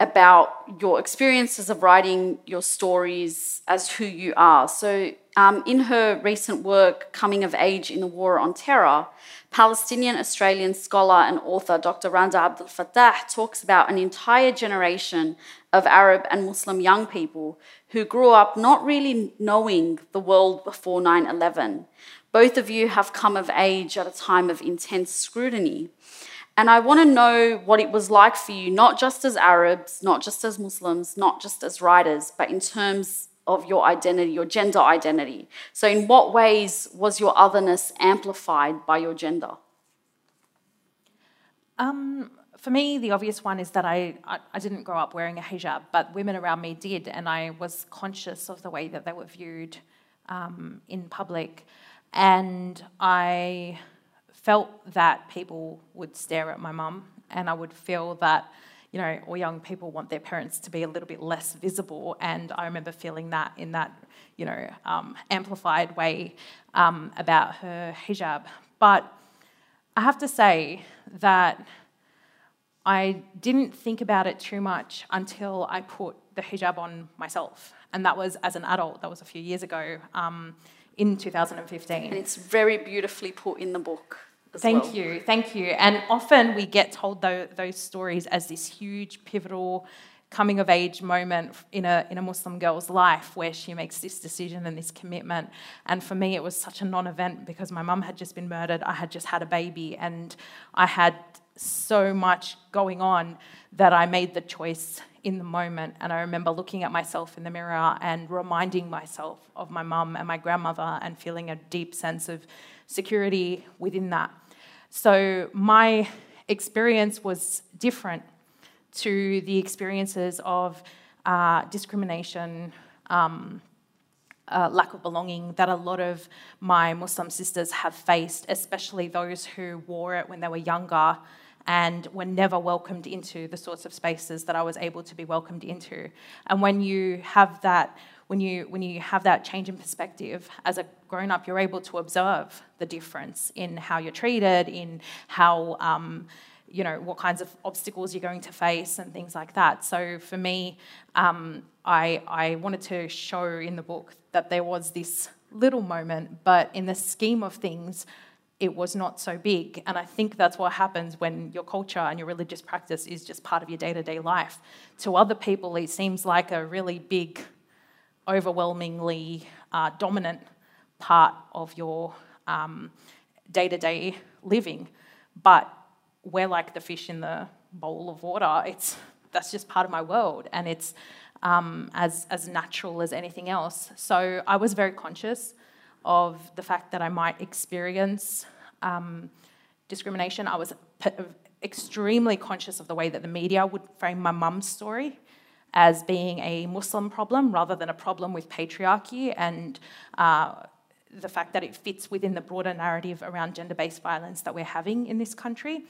about your experiences of writing your stories as who you are. So, um, in her recent work, Coming of Age in the War on Terror, Palestinian Australian scholar and author Dr. Randa Abdel Fattah talks about an entire generation of Arab and Muslim young people who grew up not really knowing the world before 9 11. Both of you have come of age at a time of intense scrutiny. And I want to know what it was like for you, not just as Arabs, not just as Muslims, not just as writers, but in terms of your identity, your gender identity. So, in what ways was your otherness amplified by your gender? Um, for me, the obvious one is that I, I, I, didn't grow up wearing a hijab, but women around me did, and I was conscious of the way that they were viewed um, in public. And I felt that people would stare at my mum, and I would feel that, you know, all young people want their parents to be a little bit less visible. And I remember feeling that in that, you know, um, amplified way um, about her hijab. But I have to say that I didn't think about it too much until I put the hijab on myself. And that was as an adult, that was a few years ago um, in 2015. And it's very beautifully put in the book. Thank well. you, thank you. And often we get told those stories as this huge, pivotal coming of age moment in a, in a Muslim girl's life where she makes this decision and this commitment. And for me, it was such a non event because my mum had just been murdered, I had just had a baby, and I had so much going on that I made the choice in the moment. And I remember looking at myself in the mirror and reminding myself of my mum and my grandmother and feeling a deep sense of security within that. So my experience was different to the experiences of uh, discrimination, um, uh, lack of belonging that a lot of my Muslim sisters have faced, especially those who wore it when they were younger and were never welcomed into the sorts of spaces that I was able to be welcomed into. And when you have that, when you when you have that change in perspective as a grown up, you're able to observe the difference in how you're treated, in how um, you know what kinds of obstacles you're going to face and things like that. So for me, um, I I wanted to show in the book that there was this little moment, but in the scheme of things, it was not so big. And I think that's what happens when your culture and your religious practice is just part of your day to day life. To other people, it seems like a really big, overwhelmingly uh, dominant part of your day to day living. But we're like the fish in the bowl of water. It's that's just part of my world, and it's um, as as natural as anything else. So I was very conscious of the fact that I might experience um, discrimination. I was p- extremely conscious of the way that the media would frame my mum's story as being a Muslim problem rather than a problem with patriarchy and uh, the fact that it fits within the broader narrative around gender based violence that we're having in this country.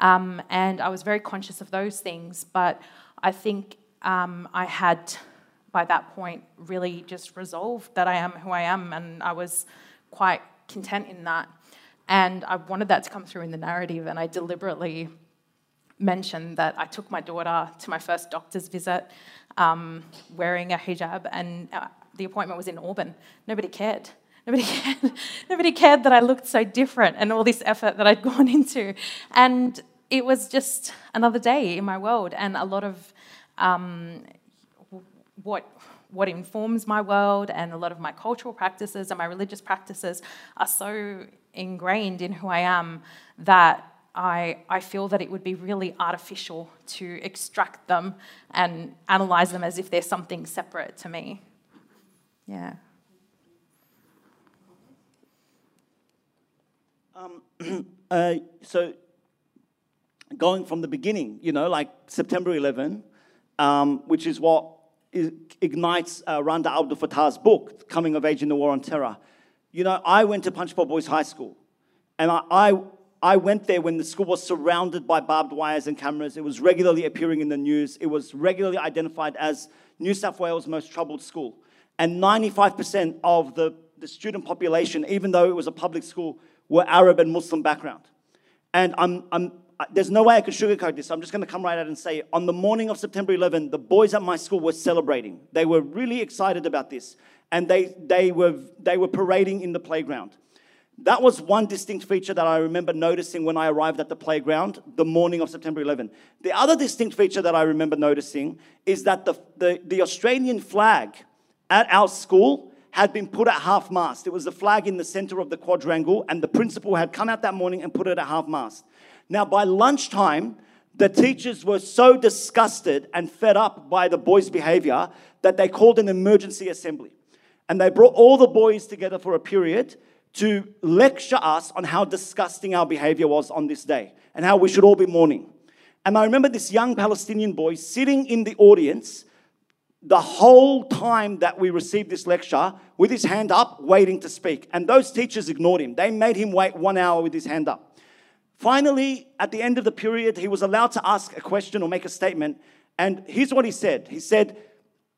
Um, and I was very conscious of those things, but I think um, I had, by that point, really just resolved that I am who I am, and I was quite content in that. And I wanted that to come through in the narrative, and I deliberately mentioned that I took my daughter to my first doctor's visit um, wearing a hijab, and uh, the appointment was in Auburn. Nobody cared. Nobody cared. Nobody cared that I looked so different and all this effort that I'd gone into. And it was just another day in my world. And a lot of um, what, what informs my world and a lot of my cultural practices and my religious practices are so ingrained in who I am that I, I feel that it would be really artificial to extract them and analyze them as if they're something separate to me. Yeah. Um, uh, so going from the beginning, you know, like September 11, um, which is what is, ignites uh, Randa Abdel Fattah's book, Coming of Age in the War on Terror. You know, I went to Punchbowl Boys High School, and I, I, I went there when the school was surrounded by barbed wires and cameras. It was regularly appearing in the news. It was regularly identified as New South Wales' most troubled school. And 95% of the, the student population, even though it was a public school, were Arab and Muslim background. And I'm, I'm, there's no way I could sugarcoat this. I'm just going to come right out and say, on the morning of September 11, the boys at my school were celebrating. They were really excited about this, and they, they, were, they were parading in the playground. That was one distinct feature that I remember noticing when I arrived at the playground the morning of September 11. The other distinct feature that I remember noticing is that the, the, the Australian flag at our school had been put at half mast. It was the flag in the center of the quadrangle, and the principal had come out that morning and put it at half mast. Now, by lunchtime, the teachers were so disgusted and fed up by the boys' behavior that they called an emergency assembly. And they brought all the boys together for a period to lecture us on how disgusting our behavior was on this day and how we should all be mourning. And I remember this young Palestinian boy sitting in the audience the whole time that we received this lecture with his hand up, waiting to speak. And those teachers ignored him. They made him wait one hour with his hand up. Finally, at the end of the period, he was allowed to ask a question or make a statement. And here's what he said He said,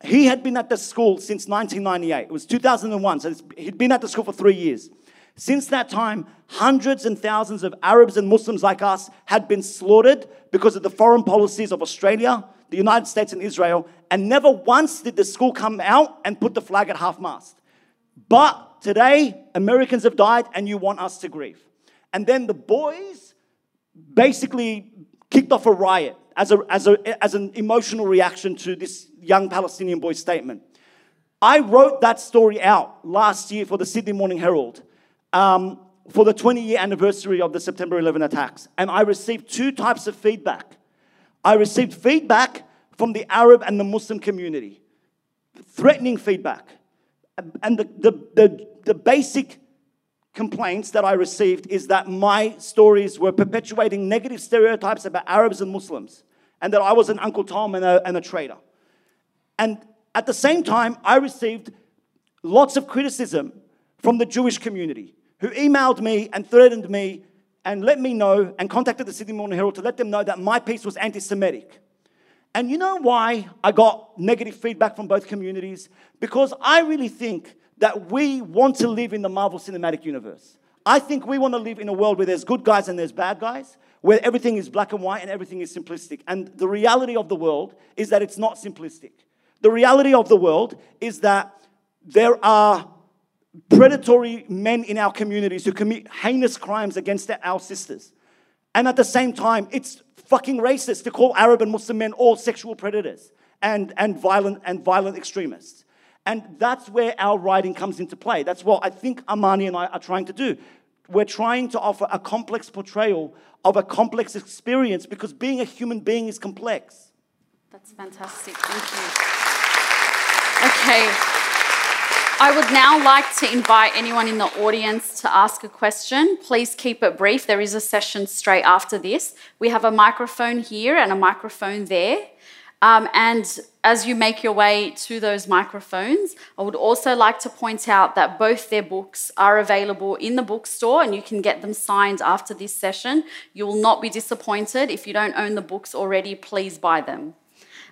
he had been at the school since 1998. It was 2001, so he'd been at the school for three years. Since that time, hundreds and thousands of Arabs and Muslims like us had been slaughtered because of the foreign policies of Australia, the United States, and Israel, and never once did the school come out and put the flag at half mast. But today, Americans have died, and you want us to grieve. And then the boys basically kicked off a riot as, a, as, a, as an emotional reaction to this young Palestinian boy's statement. I wrote that story out last year for the Sydney Morning Herald um, for the 20 year anniversary of the September 11 attacks. And I received two types of feedback. I received feedback from the Arab and the Muslim community, threatening feedback. And the, the, the, the basic complaints that I received is that my stories were perpetuating negative stereotypes about Arabs and Muslims and that I was an Uncle Tom and a, and a traitor. And at the same time, I received lots of criticism from the Jewish community who emailed me and threatened me and let me know and contacted the Sydney Morning Herald to let them know that my piece was anti Semitic. And you know why I got negative feedback from both communities? Because I really think that we want to live in the Marvel Cinematic Universe. I think we want to live in a world where there's good guys and there's bad guys, where everything is black and white and everything is simplistic. And the reality of the world is that it's not simplistic. The reality of the world is that there are predatory men in our communities who commit heinous crimes against our sisters. And at the same time, it's fucking racist to call Arab and Muslim men all sexual predators and, and, violent, and violent extremists. And that's where our writing comes into play. That's what I think Amani and I are trying to do. We're trying to offer a complex portrayal of a complex experience because being a human being is complex. That's fantastic. Thank you. Okay. I would now like to invite anyone in the audience to ask a question. Please keep it brief. There is a session straight after this. We have a microphone here and a microphone there. Um, and as you make your way to those microphones, I would also like to point out that both their books are available in the bookstore and you can get them signed after this session. You will not be disappointed. If you don't own the books already, please buy them.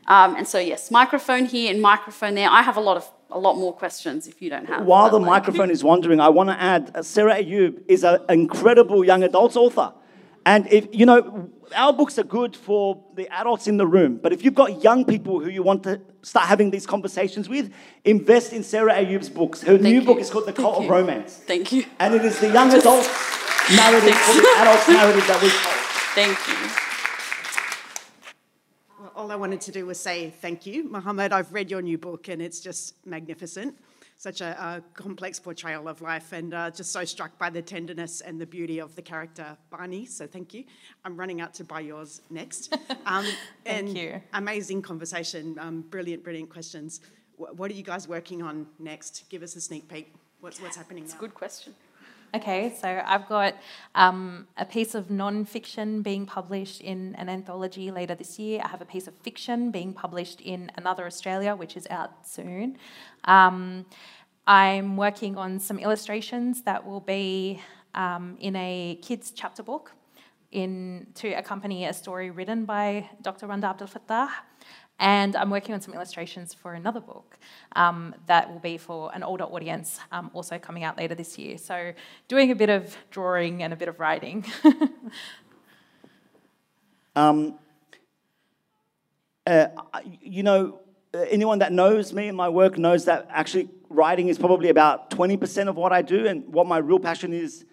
Um, and so, yes, microphone here and microphone there. I have a lot of a lot more questions if you don't have. While the like. microphone is wandering, I want to add uh, Sarah Ayoub is an incredible young adults author. And if you know, our books are good for the adults in the room, but if you've got young people who you want to start having these conversations with, invest in Sarah Ayoub's books. Her Thank new you. book is called The Cult of Romance. Thank you. And it is the young adult narrative for the adult narrative that we told. Thank you. All I wanted to do was say thank you, Mohammed. I've read your new book and it's just magnificent such a, a, complex portrayal of life and uh, just so struck by the tenderness and the beauty of the character Barney. So thank you. I'm running out to buy yours next. Um, thank and you. Amazing conversation. Um, brilliant, brilliant questions. W- what are you guys working on next? Give us a sneak peek. What's, what's happening It's a good question. Okay, so I've got um, a piece of non-fiction being published in an anthology later this year. I have a piece of fiction being published in Another Australia, which is out soon. Um, I'm working on some illustrations that will be um, in a kids' chapter book in, to accompany a story written by Dr. Randa Abdel Fattah. And I'm working on some illustrations for another book um, that will be for an older audience, um, also coming out later this year. So, doing a bit of drawing and a bit of writing. um, uh, you know, anyone that knows me and my work knows that actually writing is probably about 20% of what I do, and what my real passion is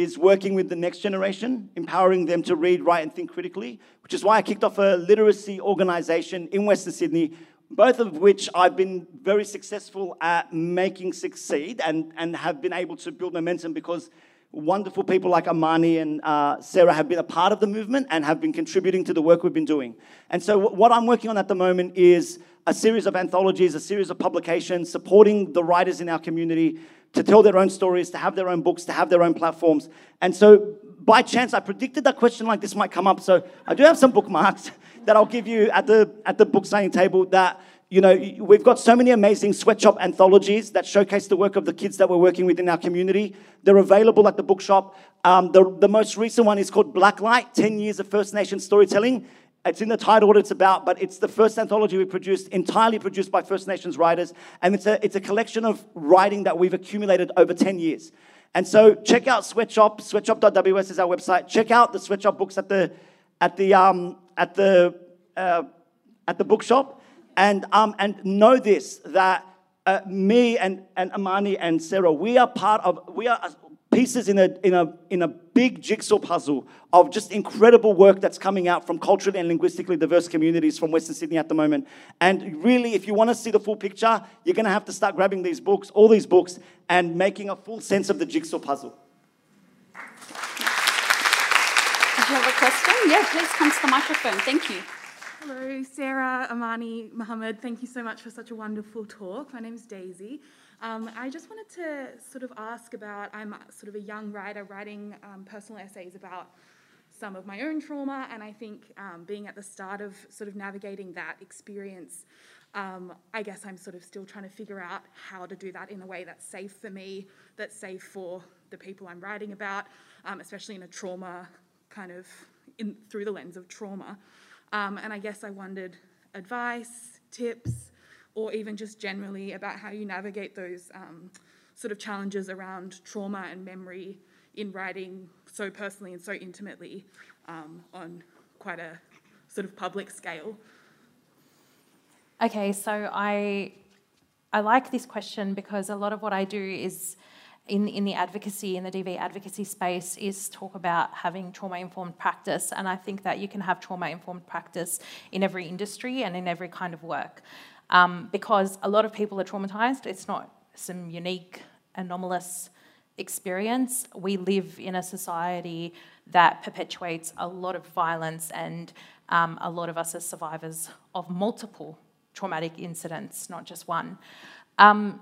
is working with the next generation, empowering them to read, write, and think critically, which is why I kicked off a literacy organization in Western Sydney, both of which I've been very successful at making succeed and, and have been able to build momentum because wonderful people like Amani and uh, Sarah have been a part of the movement and have been contributing to the work we've been doing. And so, what I'm working on at the moment is a series of anthologies, a series of publications supporting the writers in our community to tell their own stories, to have their own books, to have their own platforms. And so, by chance, I predicted that question like this might come up. So, I do have some bookmarks that I'll give you at the, at the book signing table that you know, we've got so many amazing sweatshop anthologies that showcase the work of the kids that we're working with in our community. They're available at the bookshop. Um, the, the most recent one is called Blacklight 10 Years of First Nation Storytelling. It's in the title what it's about, but it's the first anthology we produced, entirely produced by First Nations writers. And it's a, it's a collection of writing that we've accumulated over 10 years. And so check out Sweatshop, sweatshop.ws is our website. Check out the Sweatshop books at the, at the, um, at the, uh, at the bookshop. And, um, and know this, that uh, me and, and Amani and Sarah, we are part of, we are pieces in a, in, a, in a big jigsaw puzzle of just incredible work that's coming out from culturally and linguistically diverse communities from Western Sydney at the moment. And really, if you want to see the full picture, you're going to have to start grabbing these books, all these books, and making a full sense of the jigsaw puzzle. Did you have a question? Yeah, please come to the microphone. Thank you. Hello, Sarah, Amani, Mohammed. Thank you so much for such a wonderful talk. My name is Daisy. Um, I just wanted to sort of ask about I'm sort of a young writer writing um, personal essays about some of my own trauma, and I think um, being at the start of sort of navigating that experience, um, I guess I'm sort of still trying to figure out how to do that in a way that's safe for me, that's safe for the people I'm writing about, um, especially in a trauma kind of in, through the lens of trauma. Um, and I guess I wondered advice, tips, or even just generally about how you navigate those um, sort of challenges around trauma and memory in writing so personally and so intimately um, on quite a sort of public scale. Okay, so I I like this question because a lot of what I do is in, in the advocacy, in the DV advocacy space, is talk about having trauma informed practice. And I think that you can have trauma informed practice in every industry and in every kind of work. Um, because a lot of people are traumatized. It's not some unique, anomalous experience. We live in a society that perpetuates a lot of violence, and um, a lot of us are survivors of multiple traumatic incidents, not just one. Um,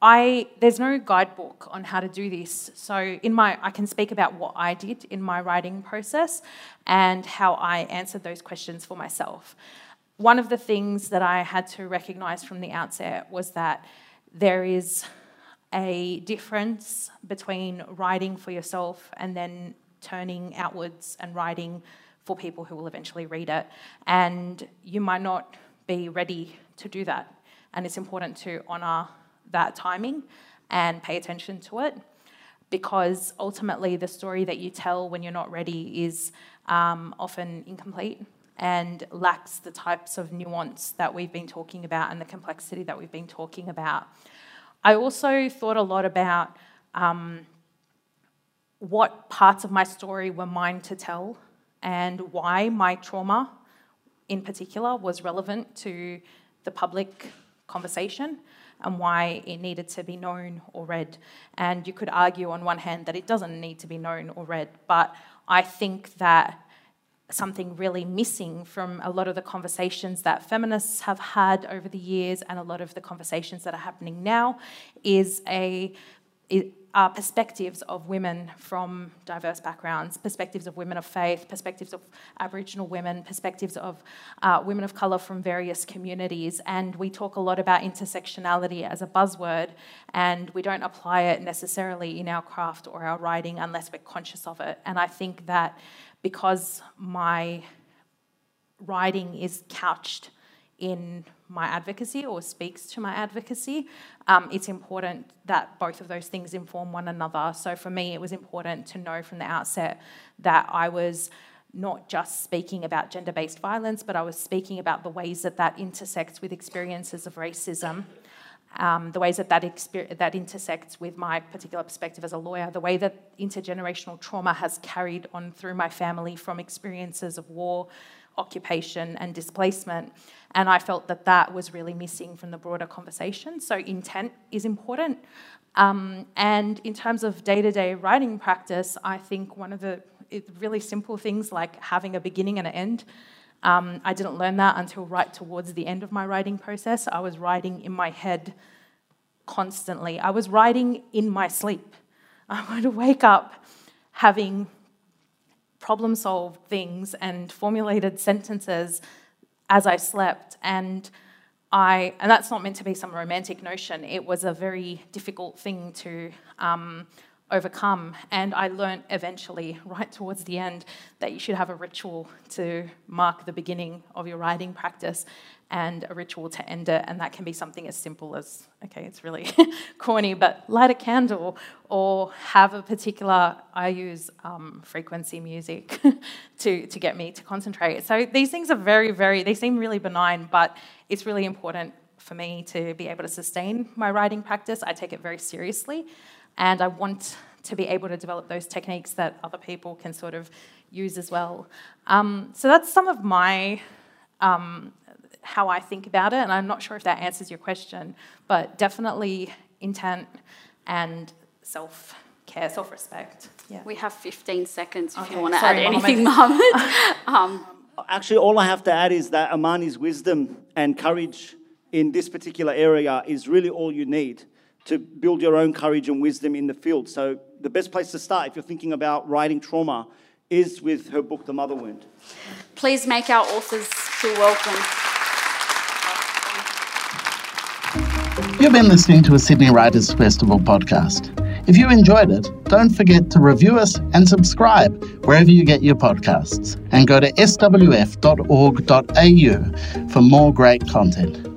I, there's no guidebook on how to do this. So in my, I can speak about what I did in my writing process and how I answered those questions for myself. One of the things that I had to recognize from the outset was that there is a difference between writing for yourself and then turning outwards and writing for people who will eventually read it. And you might not be ready to do that. And it's important to honour that timing and pay attention to it because ultimately the story that you tell when you're not ready is um, often incomplete and lacks the types of nuance that we've been talking about and the complexity that we've been talking about. I also thought a lot about um, what parts of my story were mine to tell and why my trauma in particular was relevant to the public conversation and why it needed to be known or read. And you could argue on one hand that it doesn't need to be known or read, but I think that something really missing from a lot of the conversations that feminists have had over the years and a lot of the conversations that are happening now is a uh, perspectives of women from diverse backgrounds, perspectives of women of faith, perspectives of Aboriginal women, perspectives of uh, women of colour from various communities. And we talk a lot about intersectionality as a buzzword, and we don't apply it necessarily in our craft or our writing unless we're conscious of it. And I think that because my writing is couched in my advocacy or speaks to my advocacy, um, it's important that both of those things inform one another. So for me, it was important to know from the outset that I was not just speaking about gender based violence, but I was speaking about the ways that that intersects with experiences of racism. Um, the ways that that, that intersects with my particular perspective as a lawyer, the way that intergenerational trauma has carried on through my family from experiences of war, occupation, and displacement. And I felt that that was really missing from the broader conversation. So, intent is important. Um, and in terms of day to day writing practice, I think one of the really simple things like having a beginning and an end. Um, I didn't learn that until right towards the end of my writing process. I was writing in my head constantly. I was writing in my sleep. I would wake up having problem solved things and formulated sentences as I slept. And I, and that's not meant to be some romantic notion. It was a very difficult thing to um, overcome. And I learnt eventually, right towards the end, that you should have a ritual to mark the beginning of your writing practice and a ritual to end it. And that can be something as simple as okay, it's really corny, but light a candle or have a particular, I use um, frequency music to, to get me to concentrate. So these things are very, very, they seem really benign, but it's really important for me to be able to sustain my writing practice. I take it very seriously. And I want to be able to develop those techniques that other people can sort of use as well. Um, so that's some of my um, how I think about it, and I'm not sure if that answers your question, but definitely intent and self care, self respect. Yeah. We have 15 seconds if Okay, you want to sorry, add anything, Mohammed. um, Actually, all I have to add is that Amani's wisdom and courage in this particular area is really all you need to build your own courage and wisdom in the field. So, the best place to start if you're thinking about writing trauma is with her book, The Mother Wound. Please make our authors feel welcome. You've been listening to a Sydney Writers Festival podcast. If you enjoyed it, don't forget to review us and subscribe wherever you get your podcasts. And go to swf.org.au for more great content.